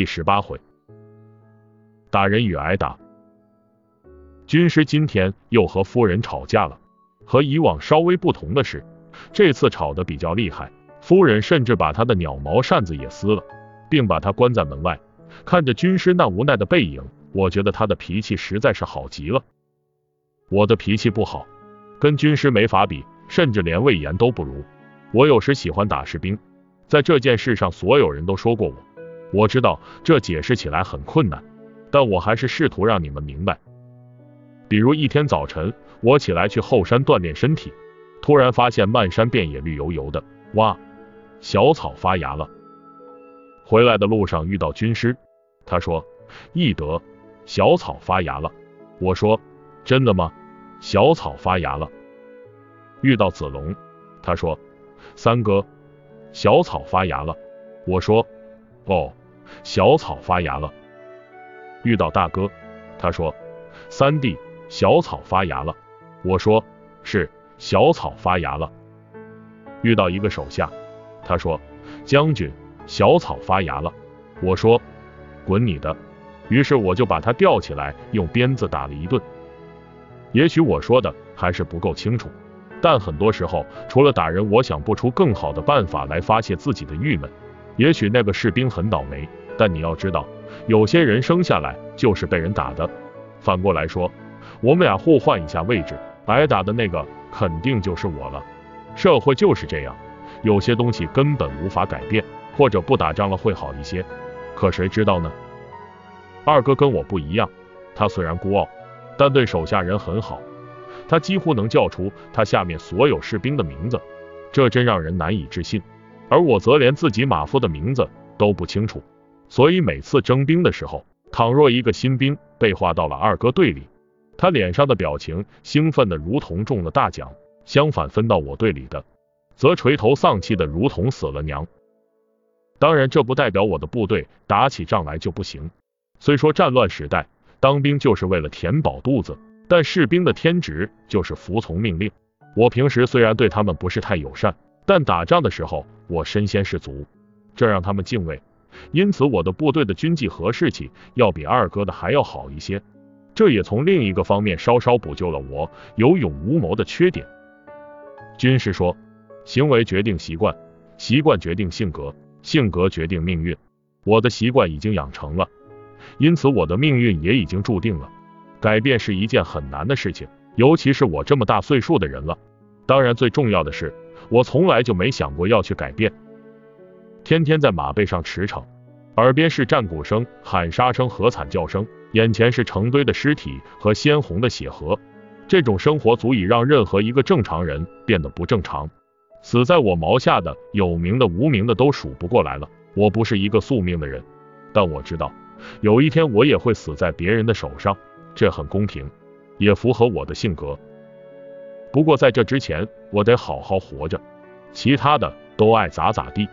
第十八回，打人与挨打。军师今天又和夫人吵架了。和以往稍微不同的是，这次吵得比较厉害，夫人甚至把他的鸟毛扇子也撕了，并把他关在门外。看着军师那无奈的背影，我觉得他的脾气实在是好极了。我的脾气不好，跟军师没法比，甚至连魏延都不如。我有时喜欢打士兵，在这件事上，所有人都说过我。我知道这解释起来很困难，但我还是试图让你们明白。比如一天早晨，我起来去后山锻炼身体，突然发现漫山遍野绿油油的，哇，小草发芽了。回来的路上遇到军师，他说：“翼德，小草发芽了。”我说：“真的吗？小草发芽了。”遇到子龙，他说：“三哥，小草发芽了。”我说：“哦。”小草发芽了，遇到大哥，他说：“三弟，小草发芽了。”我说：“是，小草发芽了。”遇到一个手下，他说：“将军，小草发芽了。”我说：“滚你的！”于是我就把他吊起来，用鞭子打了一顿。也许我说的还是不够清楚，但很多时候，除了打人，我想不出更好的办法来发泄自己的郁闷。也许那个士兵很倒霉。但你要知道，有些人生下来就是被人打的。反过来说，我们俩互换一下位置，挨打的那个肯定就是我了。社会就是这样，有些东西根本无法改变，或者不打仗了会好一些。可谁知道呢？二哥跟我不一样，他虽然孤傲，但对手下人很好。他几乎能叫出他下面所有士兵的名字，这真让人难以置信。而我则连自己马夫的名字都不清楚。所以每次征兵的时候，倘若一个新兵被划到了二哥队里，他脸上的表情兴奋的如同中了大奖；相反，分到我队里的，则垂头丧气的如同死了娘。当然，这不代表我的部队打起仗来就不行。虽说战乱时代当兵就是为了填饱肚子，但士兵的天职就是服从命令。我平时虽然对他们不是太友善，但打仗的时候我身先士卒，这让他们敬畏。因此，我的部队的军纪和士气要比二哥的还要好一些，这也从另一个方面稍稍补救了我有勇无谋的缺点。军师说，行为决定习惯，习惯决定性格，性格决定命运。我的习惯已经养成了，因此我的命运也已经注定了。改变是一件很难的事情，尤其是我这么大岁数的人了。当然，最重要的是，我从来就没想过要去改变。天天在马背上驰骋，耳边是战鼓声、喊杀声和惨叫声，眼前是成堆的尸体和鲜红的血河。这种生活足以让任何一个正常人变得不正常。死在我毛下的，有名的、无名的都数不过来了。我不是一个宿命的人，但我知道，有一天我也会死在别人的手上。这很公平，也符合我的性格。不过在这之前，我得好好活着，其他的都爱咋咋地。